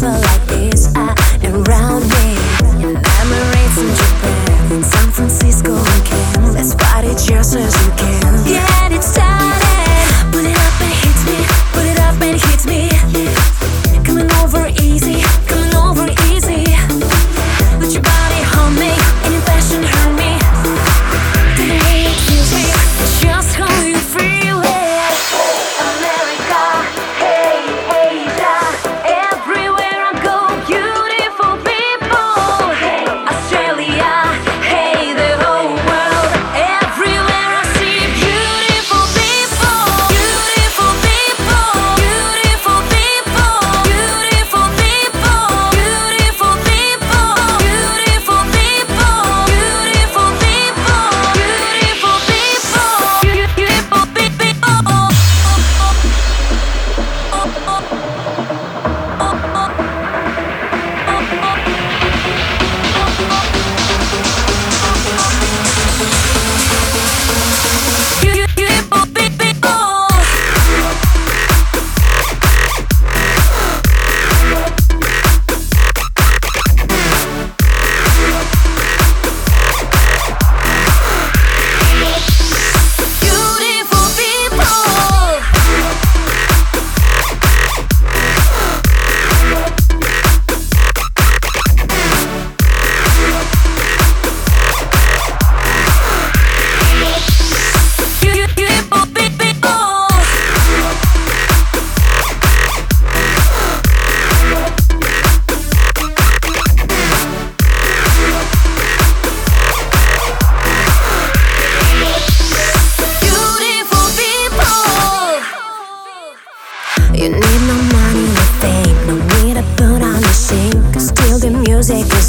so like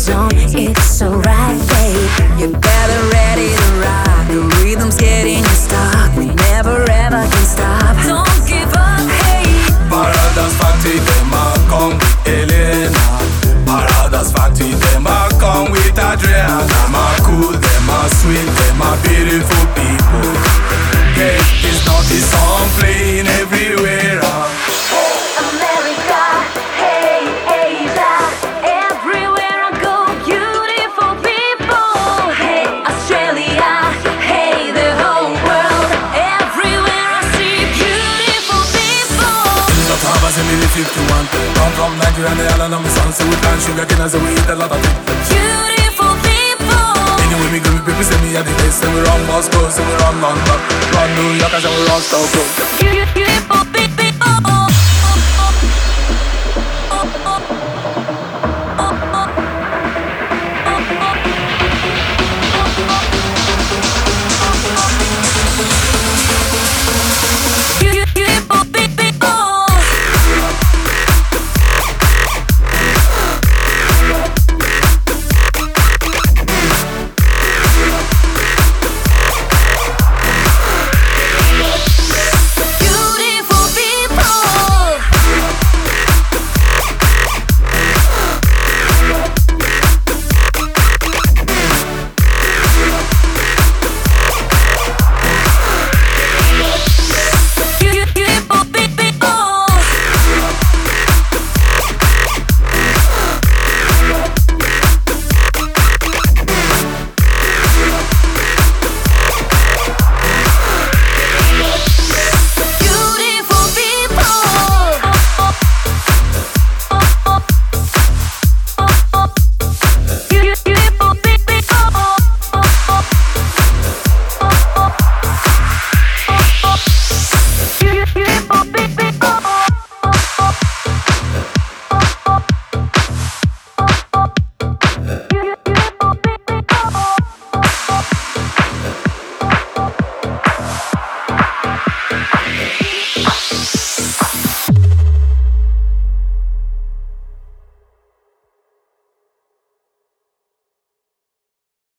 zone. It's so right, babe. You better ready to rock. The rhythm's getting you stuck. We never ever can stop. Don't give up, hey. Paradas Factory, them a come with Elena. Paradas Factory, them a come with Adriana. Them a cool, them a sweet, Nigeria and the island of my son So we plant sugar cane so we eat a lot of it? Beautiful people. Anyway me go me people say me at the best Say we run Moscow, say we run London. Run New York and we run Stockholm Beautiful